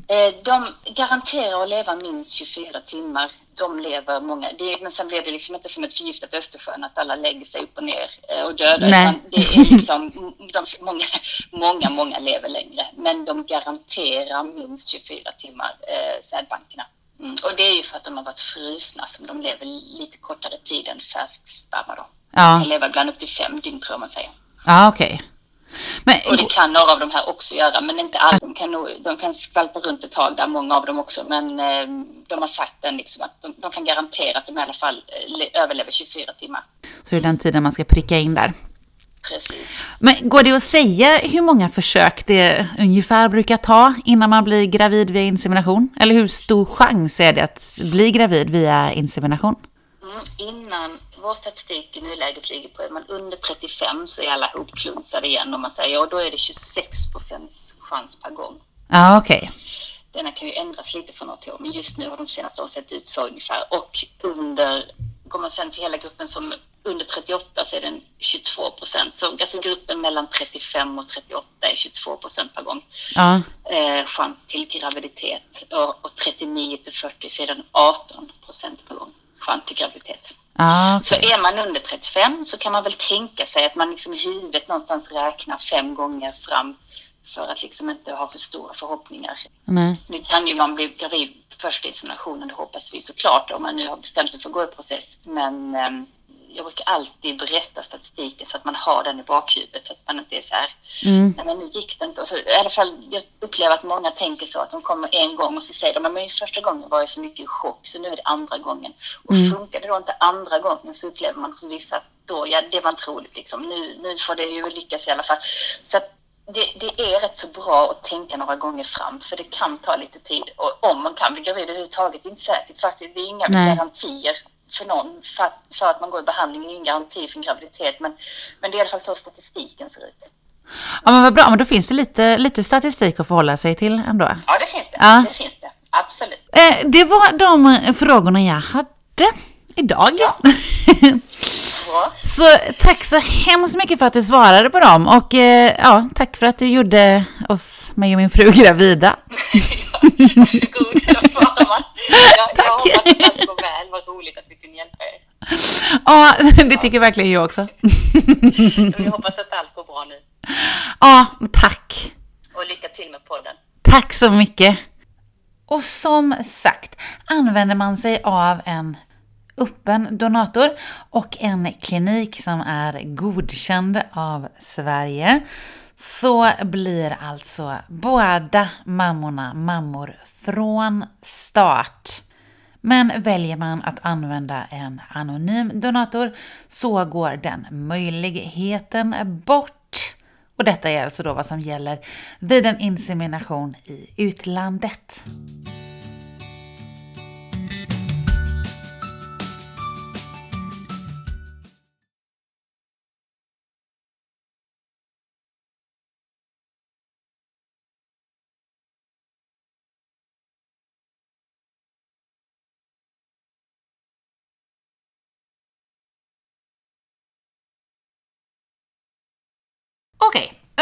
Eh, de garanterar att leva minst 24 timmar de lever många, det, men sen blir det liksom inte som ett förgiftat Östersjön att alla lägger sig upp och ner eh, och dödar. Nej. Det är liksom, de, många, många, många lever längre, men de garanterar minst 24 timmar, eh, sädbankerna. Mm. Och det är ju för att de har varit frusna som de lever lite kortare tid än färsksperma då. Ja. De kan leva ibland upp till fem dygn tror jag man säger. Ja, okej. Okay. Men, och det kan några av de här också göra, men inte alla. De kan, nog, de kan skvalpa runt ett tag där, många av dem också. Men eh, de har sagt den liksom att de, de, kan garantera att de i alla fall eh, överlever 24 timmar. Så det är den tiden man ska pricka in där? Precis. Men går det att säga hur många försök det ungefär brukar ta innan man blir gravid via insemination? Eller hur stor chans är det att bli gravid via insemination? Mm, innan vår statistik i nuläget ligger på, är man under 35 så är alla hopklunsade igen om man säger och då är det 26 procents chans per gång. Ja, okej. Okay. Denna kan ju ändras lite från år till år, men just nu har de senaste åren sett ut så ungefär. Och under, går man sen till hela gruppen som under 38 så är den 22 procent. Så alltså gruppen mellan 35 och 38 är 22 procent per gång. Ja. Eh, chans till graviditet. Och, och 39 till 40 så är den 18 procent per gång chans till graviditet. Ah, Så okej. är man under 35 så kan man väl tänka sig att man liksom i huvudet någonstans räknar fem gånger fram för att liksom inte ha för stora förhoppningar. Nej. Nu kan ju man bli gravid första inseminationen, det hoppas vi såklart om man nu har bestämt sig för att gå i process. Men ehm, jag brukar alltid berätta statistiken så att man har den i bakhuvudet så att man inte är så här, Mm. nej men nu gick det inte. Och så, I alla fall, jag upplever att många tänker så att de kommer en gång och så säger de, "Men första gången var jag så mycket i chock så nu är det andra gången. Och Mm. funkar det då inte andra gången så upplever man hos vissa att då, ja det var inte roligt liksom. Nu, nu får det ju lyckas i alla fall. Så att det, det är rätt så bra att tänka några gånger fram för det kan ta lite tid. Och om man kan bli gravid överhuvudtaget, det är inte säkert faktiskt. Det är inga Nej. garantier för någon för, för att man går i behandling. Är ingen garanti för en graviditet. Men, men det är i alla fall så statistiken ser ut. Ja, men vad bra. Men då finns det lite, lite statistik att förhålla sig till ändå. Ja, det finns det. Ja. Det finns det. Absolut. Eh, det var de frågorna jag hade idag. Ja. Bra. Så tack så hemskt mycket för att du svarade på dem och eh, ja, tack för att du gjorde oss, mig och min fru gravida. Varsågod, då svarar man. Jag, jag hoppas att allt går väl. Vad roligt att vi kunde hjälpa er. Ja, det tycker verkligen jag också. Jag hoppas att allt går bra nu. Ja, tack. Och lycka till med podden. Tack så mycket. Och som sagt, använder man sig av en öppen donator och en klinik som är godkänd av Sverige så blir alltså båda mammorna mammor från start. Men väljer man att använda en anonym donator så går den möjligheten bort. Och detta är alltså då vad som gäller vid en insemination i utlandet.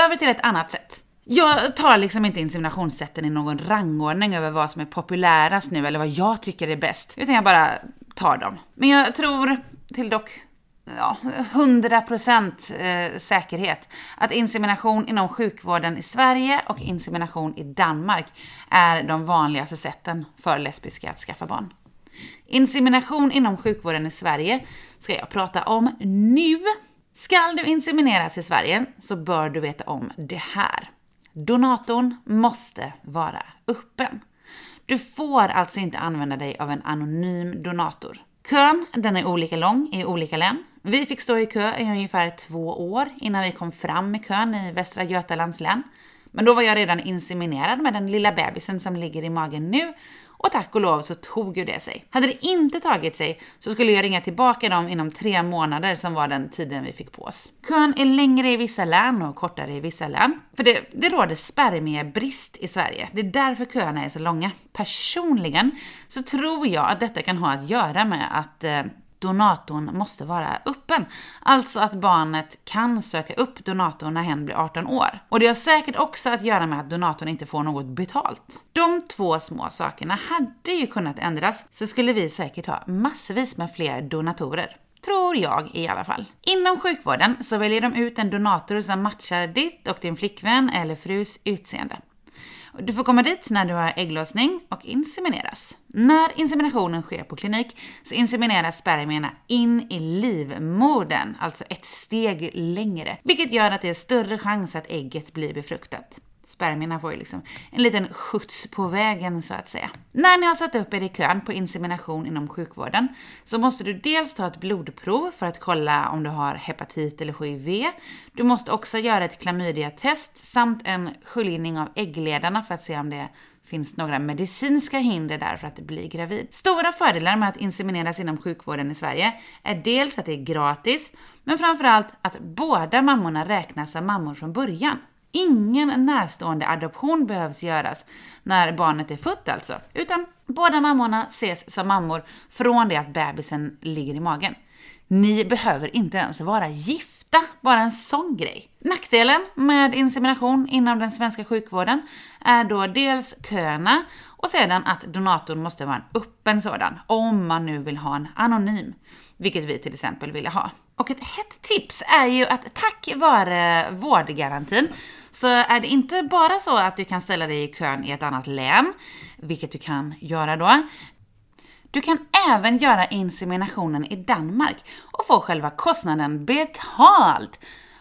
Över till ett annat sätt. Jag tar liksom inte inseminationssätten i någon rangordning över vad som är populärast nu eller vad jag tycker är bäst, utan jag bara tar dem. Men jag tror till dock ja, 100% eh, säkerhet att insemination inom sjukvården i Sverige och insemination i Danmark är de vanligaste sätten för lesbiska att skaffa barn. Insemination inom sjukvården i Sverige ska jag prata om nu. Ska du insemineras i Sverige så bör du veta om det här. Donatorn måste vara öppen. Du får alltså inte använda dig av en anonym donator. Kön, den är olika lång i olika län. Vi fick stå i kö i ungefär två år innan vi kom fram i kön i Västra Götalands län. Men då var jag redan inseminerad med den lilla bebisen som ligger i magen nu och tack och lov så tog ju det sig. Hade det inte tagit sig så skulle jag ringa tillbaka dem inom tre månader som var den tiden vi fick på oss. Kön är längre i vissa län och kortare i vissa län. För det, det råder spermiebrist i Sverige. Det är därför köerna är så långa. Personligen så tror jag att detta kan ha att göra med att eh, donatorn måste vara öppen. Alltså att barnet kan söka upp donatorn när hen blir 18 år. Och det har säkert också att göra med att donatorn inte får något betalt. De två små sakerna hade ju kunnat ändras, så skulle vi säkert ha massvis med fler donatorer. Tror jag i alla fall. Inom sjukvården så väljer de ut en donator som matchar ditt och din flickvän eller frus utseende. Du får komma dit när du har ägglossning och insemineras. När inseminationen sker på klinik så insemineras spermierna in i livmodern, alltså ett steg längre, vilket gör att det är större chans att ägget blir befruktat. Spermierna får ju liksom en liten skjuts på vägen så att säga. När ni har satt upp er i kön på insemination inom sjukvården så måste du dels ta ett blodprov för att kolla om du har hepatit eller HIV. Du måste också göra ett klamydiatest samt en sköljning av äggledarna för att se om det finns några medicinska hinder där för att bli gravid. Stora fördelar med att insemineras inom sjukvården i Sverige är dels att det är gratis, men framförallt att båda mammorna räknas som mammor från början. Ingen närstående adoption behövs göras när barnet är fött alltså, utan båda mammorna ses som mammor från det att bebisen ligger i magen. Ni behöver inte ens vara gifta, bara en sån grej. Nackdelen med insemination inom den svenska sjukvården är då dels köerna och sedan att donatorn måste vara en öppen sådan, om man nu vill ha en anonym, vilket vi till exempel ville ha. Och ett hett tips är ju att tack vare vårdgarantin så är det inte bara så att du kan ställa dig i kön i ett annat län, vilket du kan göra då. Du kan även göra inseminationen i Danmark och få själva kostnaden betald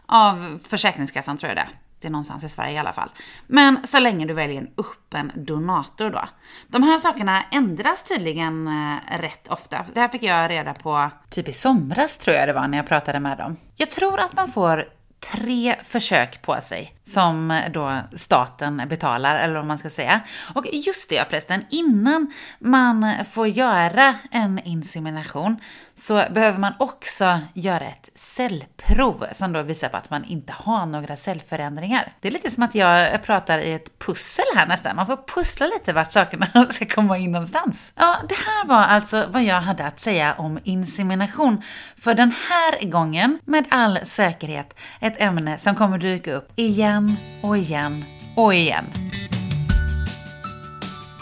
av Försäkringskassan tror jag det det är någonstans i Sverige i alla fall. Men så länge du väljer en öppen donator då. De här sakerna ändras tydligen eh, rätt ofta. Det här fick jag reda på typ i somras tror jag det var när jag pratade med dem. Jag tror att man får tre försök på sig som eh, då staten betalar, eller vad man ska säga. Och just det förresten, innan man får göra en insemination så behöver man också göra ett cellprov som då visar på att man inte har några cellförändringar. Det är lite som att jag pratar i ett pussel här nästan. Man får pussla lite vart sakerna ska komma in någonstans. Ja, det här var alltså vad jag hade att säga om insemination för den här gången med all säkerhet ett ämne som kommer dyka upp igen och igen och igen.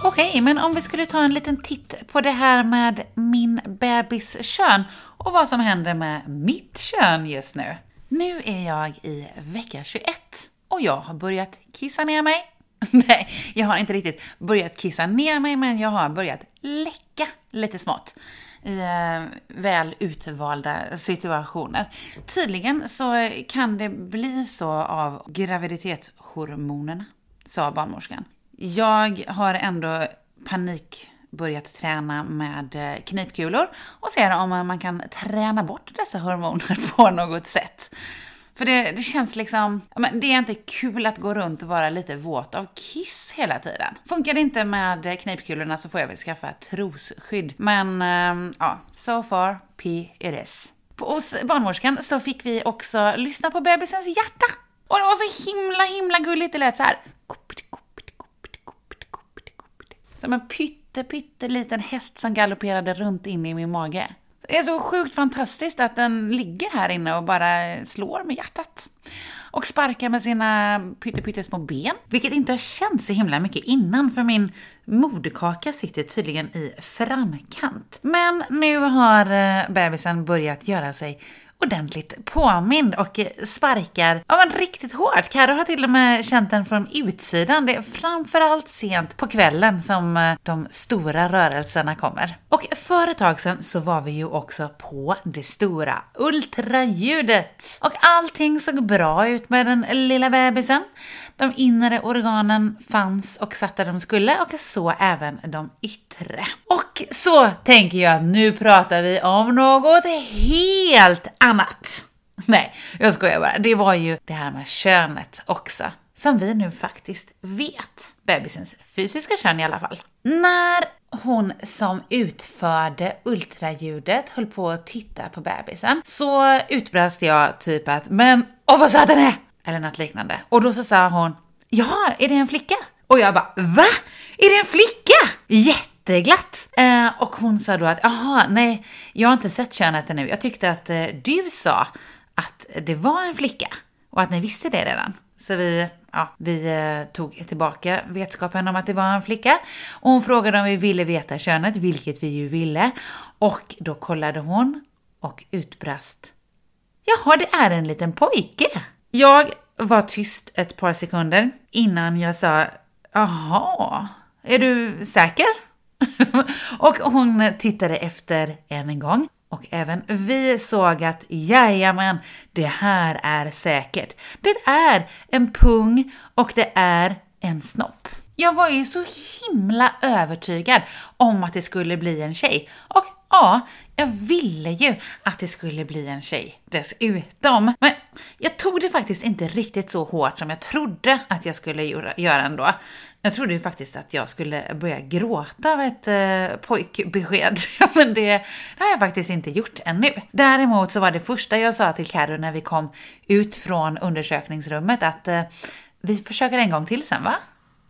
Okej, okay, men om vi skulle ta en liten titt på det här med min bebis kön och vad som händer med mitt kön just nu. Nu är jag i vecka 21 och jag har börjat kissa ner mig. Nej, jag har inte riktigt börjat kissa ner mig, men jag har börjat läcka lite smått i eh, väl utvalda situationer. Tydligen så kan det bli så av graviditetshormonerna, sa barnmorskan. Jag har ändå panik börjat träna med eh, knipkulor och ser om man kan träna bort dessa hormoner på något sätt. För det, det känns liksom, men det är inte kul att gå runt och vara lite våt av kiss hela tiden. Funkar det inte med eh, knipkulorna så får jag väl skaffa ett trosskydd. Men ehm, ja, so far, P it is. Hos barnmorskan så fick vi också lyssna på bebisens hjärta. Och det var så himla, himla gulligt. Det lät så här. Som en pytte, pytteliten häst som galopperade runt in i min mage. Det är så sjukt fantastiskt att den ligger här inne och bara slår med hjärtat. Och sparkar med sina pyttesmå ben, vilket inte har känts så himla mycket innan för min moderkaka sitter tydligen i framkant. Men nu har eh, bebisen börjat göra sig ordentligt påmind och sparkar ja, men riktigt hårt. Karo har till och med känt den från utsidan. Det är framförallt sent på kvällen som eh, de stora rörelserna kommer. Och för ett tag sedan så var vi ju också på det stora ultraljudet. Och allting såg bra ut med den lilla bebisen. De inre organen fanns och satt där de skulle och så även de yttre. Och så tänker jag att nu pratar vi om något helt annat. Nej, jag skojar bara. Det var ju det här med könet också. Som vi nu faktiskt vet. Bebisens fysiska kön i alla fall. När hon som utförde ultraljudet höll på att titta på bebisen så utbrast jag typ att “men, åh vad söt den är!” eller något liknande. Och då så sa hon “ja, är det en flicka?” Och jag bara “va? Är det en flicka?” Jätteglatt! Eh, och hon sa då att “jaha, nej, jag har inte sett könet ännu. Jag tyckte att eh, du sa att det var en flicka och att ni visste det redan.” Så vi, ja, vi eh, tog tillbaka vetskapen om att det var en flicka. Och hon frågade om vi ville veta könet, vilket vi ju ville. Och då kollade hon och utbrast Jaha, det är en liten pojke. Jag var tyst ett par sekunder innan jag sa Jaha, är du säker? och hon tittade efter än en gång och även vi såg att jajamän, det här är säkert. Det är en pung och det är en snopp. Jag var ju så himla övertygad om att det skulle bli en tjej. Och ja, jag ville ju att det skulle bli en tjej dessutom. Men jag tog det faktiskt inte riktigt så hårt som jag trodde att jag skulle göra ändå. Jag trodde ju faktiskt att jag skulle börja gråta av ett eh, pojkbesked. Men det, det, har jag faktiskt inte gjort ännu. Däremot så var det första jag sa till Carro när vi kom ut från undersökningsrummet att eh, vi försöker en gång till sen va?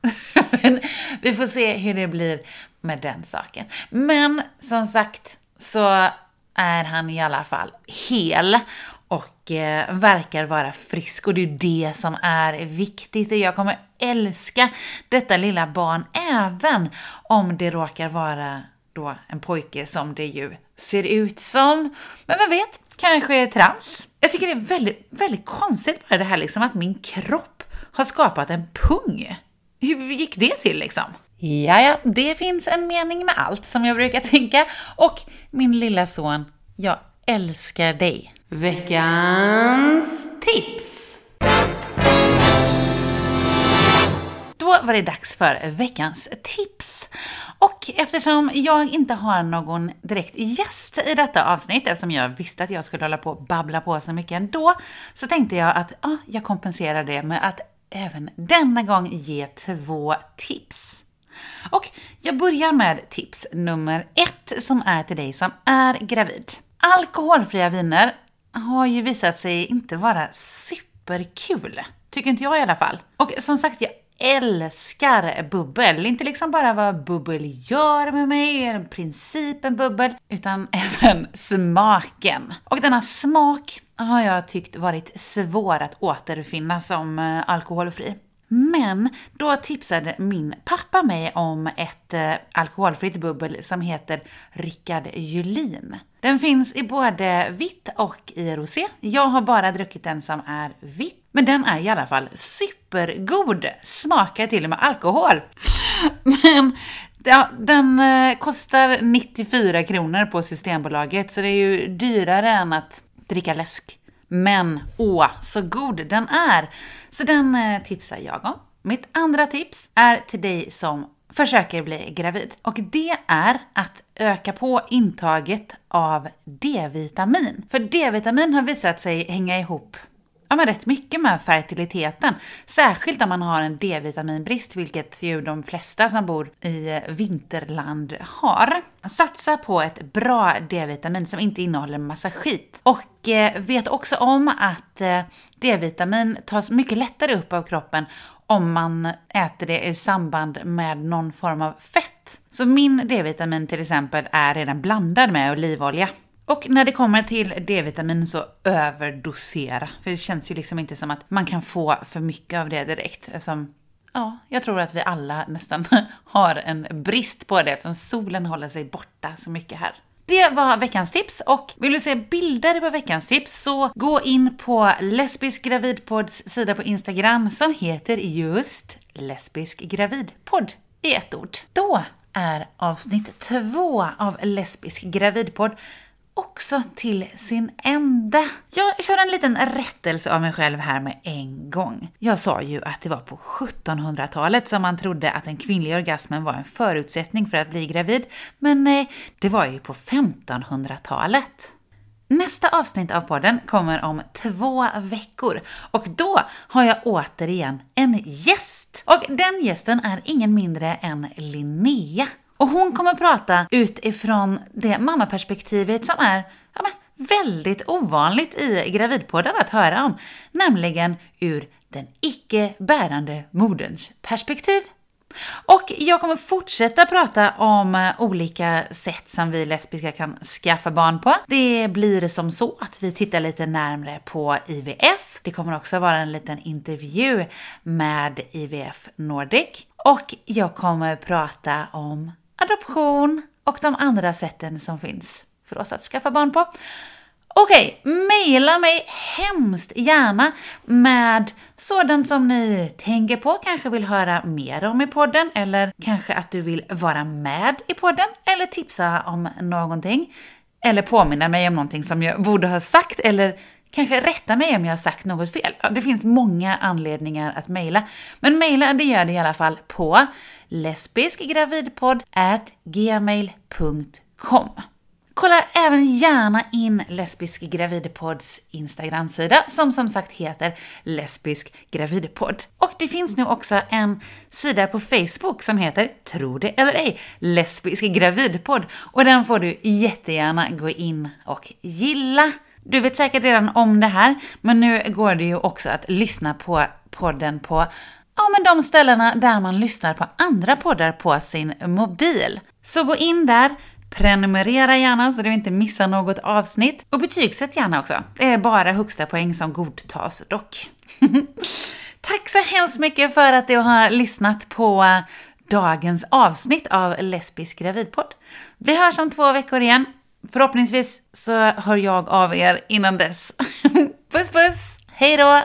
Men vi får se hur det blir med den saken. Men som sagt, så är han i alla fall hel och eh, verkar vara frisk och det är det som är viktigt. Jag kommer älska detta lilla barn även om det råkar vara då en pojke som det ju ser ut som. Men vem vet, kanske är trans. Jag tycker det är väldigt, väldigt konstigt bara det här liksom att min kropp har skapat en pung. Hur gick det till liksom? Ja, ja, det finns en mening med allt som jag brukar tänka. Och min lilla son, jag älskar dig. Veckans tips! Då var det dags för veckans tips. Och eftersom jag inte har någon direkt gäst i detta avsnitt, eftersom jag visste att jag skulle hålla på och babbla på så mycket ändå, så tänkte jag att ja, jag kompenserar det med att även denna gång ge två tips. Och jag börjar med tips nummer ett som är till dig som är gravid. Alkoholfria viner har ju visat sig inte vara superkul. Tycker inte jag i alla fall. Och som sagt, jag älskar bubbel. Inte liksom bara vad bubbel gör med mig, principen bubbel, utan även smaken. Och denna smak har jag tyckt varit svår att återfinna som eh, alkoholfri. Men då tipsade min pappa mig om ett eh, alkoholfritt bubbel som heter Rickard Julin. Den finns i både vitt och i rosé. Jag har bara druckit den som är vitt, men den är i alla fall supergod. Smakar till och med alkohol. Men ja, den eh, kostar 94 kronor på Systembolaget, så det är ju dyrare än att dricka läsk. Men åh, så god den är! Så den eh, tipsar jag om. Mitt andra tips är till dig som försöker bli gravid. Och det är att öka på intaget av D-vitamin. För D-vitamin har visat sig hänga ihop ja, men rätt mycket med fertiliteten. Särskilt om man har en D-vitaminbrist, vilket ju de flesta som bor i vinterland har. Satsa på ett bra D-vitamin som inte innehåller massa skit. Och eh, vet också om att eh, D-vitamin tas mycket lättare upp av kroppen om man äter det i samband med någon form av fett. Så min D-vitamin till exempel är redan blandad med olivolja. Och när det kommer till D-vitamin så överdosera. För det känns ju liksom inte som att man kan få för mycket av det direkt. Eftersom, ja, jag tror att vi alla nästan har en brist på det eftersom solen håller sig borta så mycket här. Det var veckans tips och vill du se bilder på veckans tips så gå in på Lesbisk gravidpods sida på Instagram som heter just Lesbisk gravidpodd i ett ord. Då är avsnitt två av Lesbisk gravidpodd också till sin ände. Jag kör en liten rättelse av mig själv här med en gång. Jag sa ju att det var på 1700-talet som man trodde att den kvinnliga orgasmen var en förutsättning för att bli gravid, men eh, det var ju på 1500-talet. Nästa avsnitt av podden kommer om två veckor och då har jag återigen en gäst. Och den gästen är ingen mindre än Linnea. Och hon kommer prata utifrån det mammaperspektivet som är ja, men, väldigt ovanligt i gravidpodden att höra om, nämligen ur den icke bärande moderns perspektiv. Och jag kommer fortsätta prata om eh, olika sätt som vi lesbiska kan skaffa barn på. Det blir som så att vi tittar lite närmre på IVF. Det kommer också vara en liten intervju med IVF Nordic. Och jag kommer prata om adoption och de andra sätten som finns för oss att skaffa barn på. Okej, okay, mejla mig hemskt gärna med sådant som ni tänker på, kanske vill höra mer om i podden, eller kanske att du vill vara med i podden, eller tipsa om någonting, eller påminna mig om någonting som jag borde ha sagt, eller kanske rätta mig om jag har sagt något fel. Det finns många anledningar att mejla, men mejla det gör du i alla fall på lesbiskgravidpodd@gmail.com. Kolla även gärna in Lesbisk gravidpods Instagramsida som som sagt heter Lesbisk gravidpodd. Och det finns nu också en sida på Facebook som heter, tro det eller ej, Lesbisk gravidpodd. Och den får du jättegärna gå in och gilla. Du vet säkert redan om det här, men nu går det ju också att lyssna på podden på ja, men de ställena där man lyssnar på andra poddar på sin mobil. Så gå in där, Prenumerera gärna så du inte missar något avsnitt. Och betygsätt gärna också. Det är bara högsta poäng som godtas dock. Tack så hemskt mycket för att du har lyssnat på dagens avsnitt av Lesbisk gravidpodd. Vi hörs om två veckor igen. Förhoppningsvis så hör jag av er innan dess. puss puss! Hej då!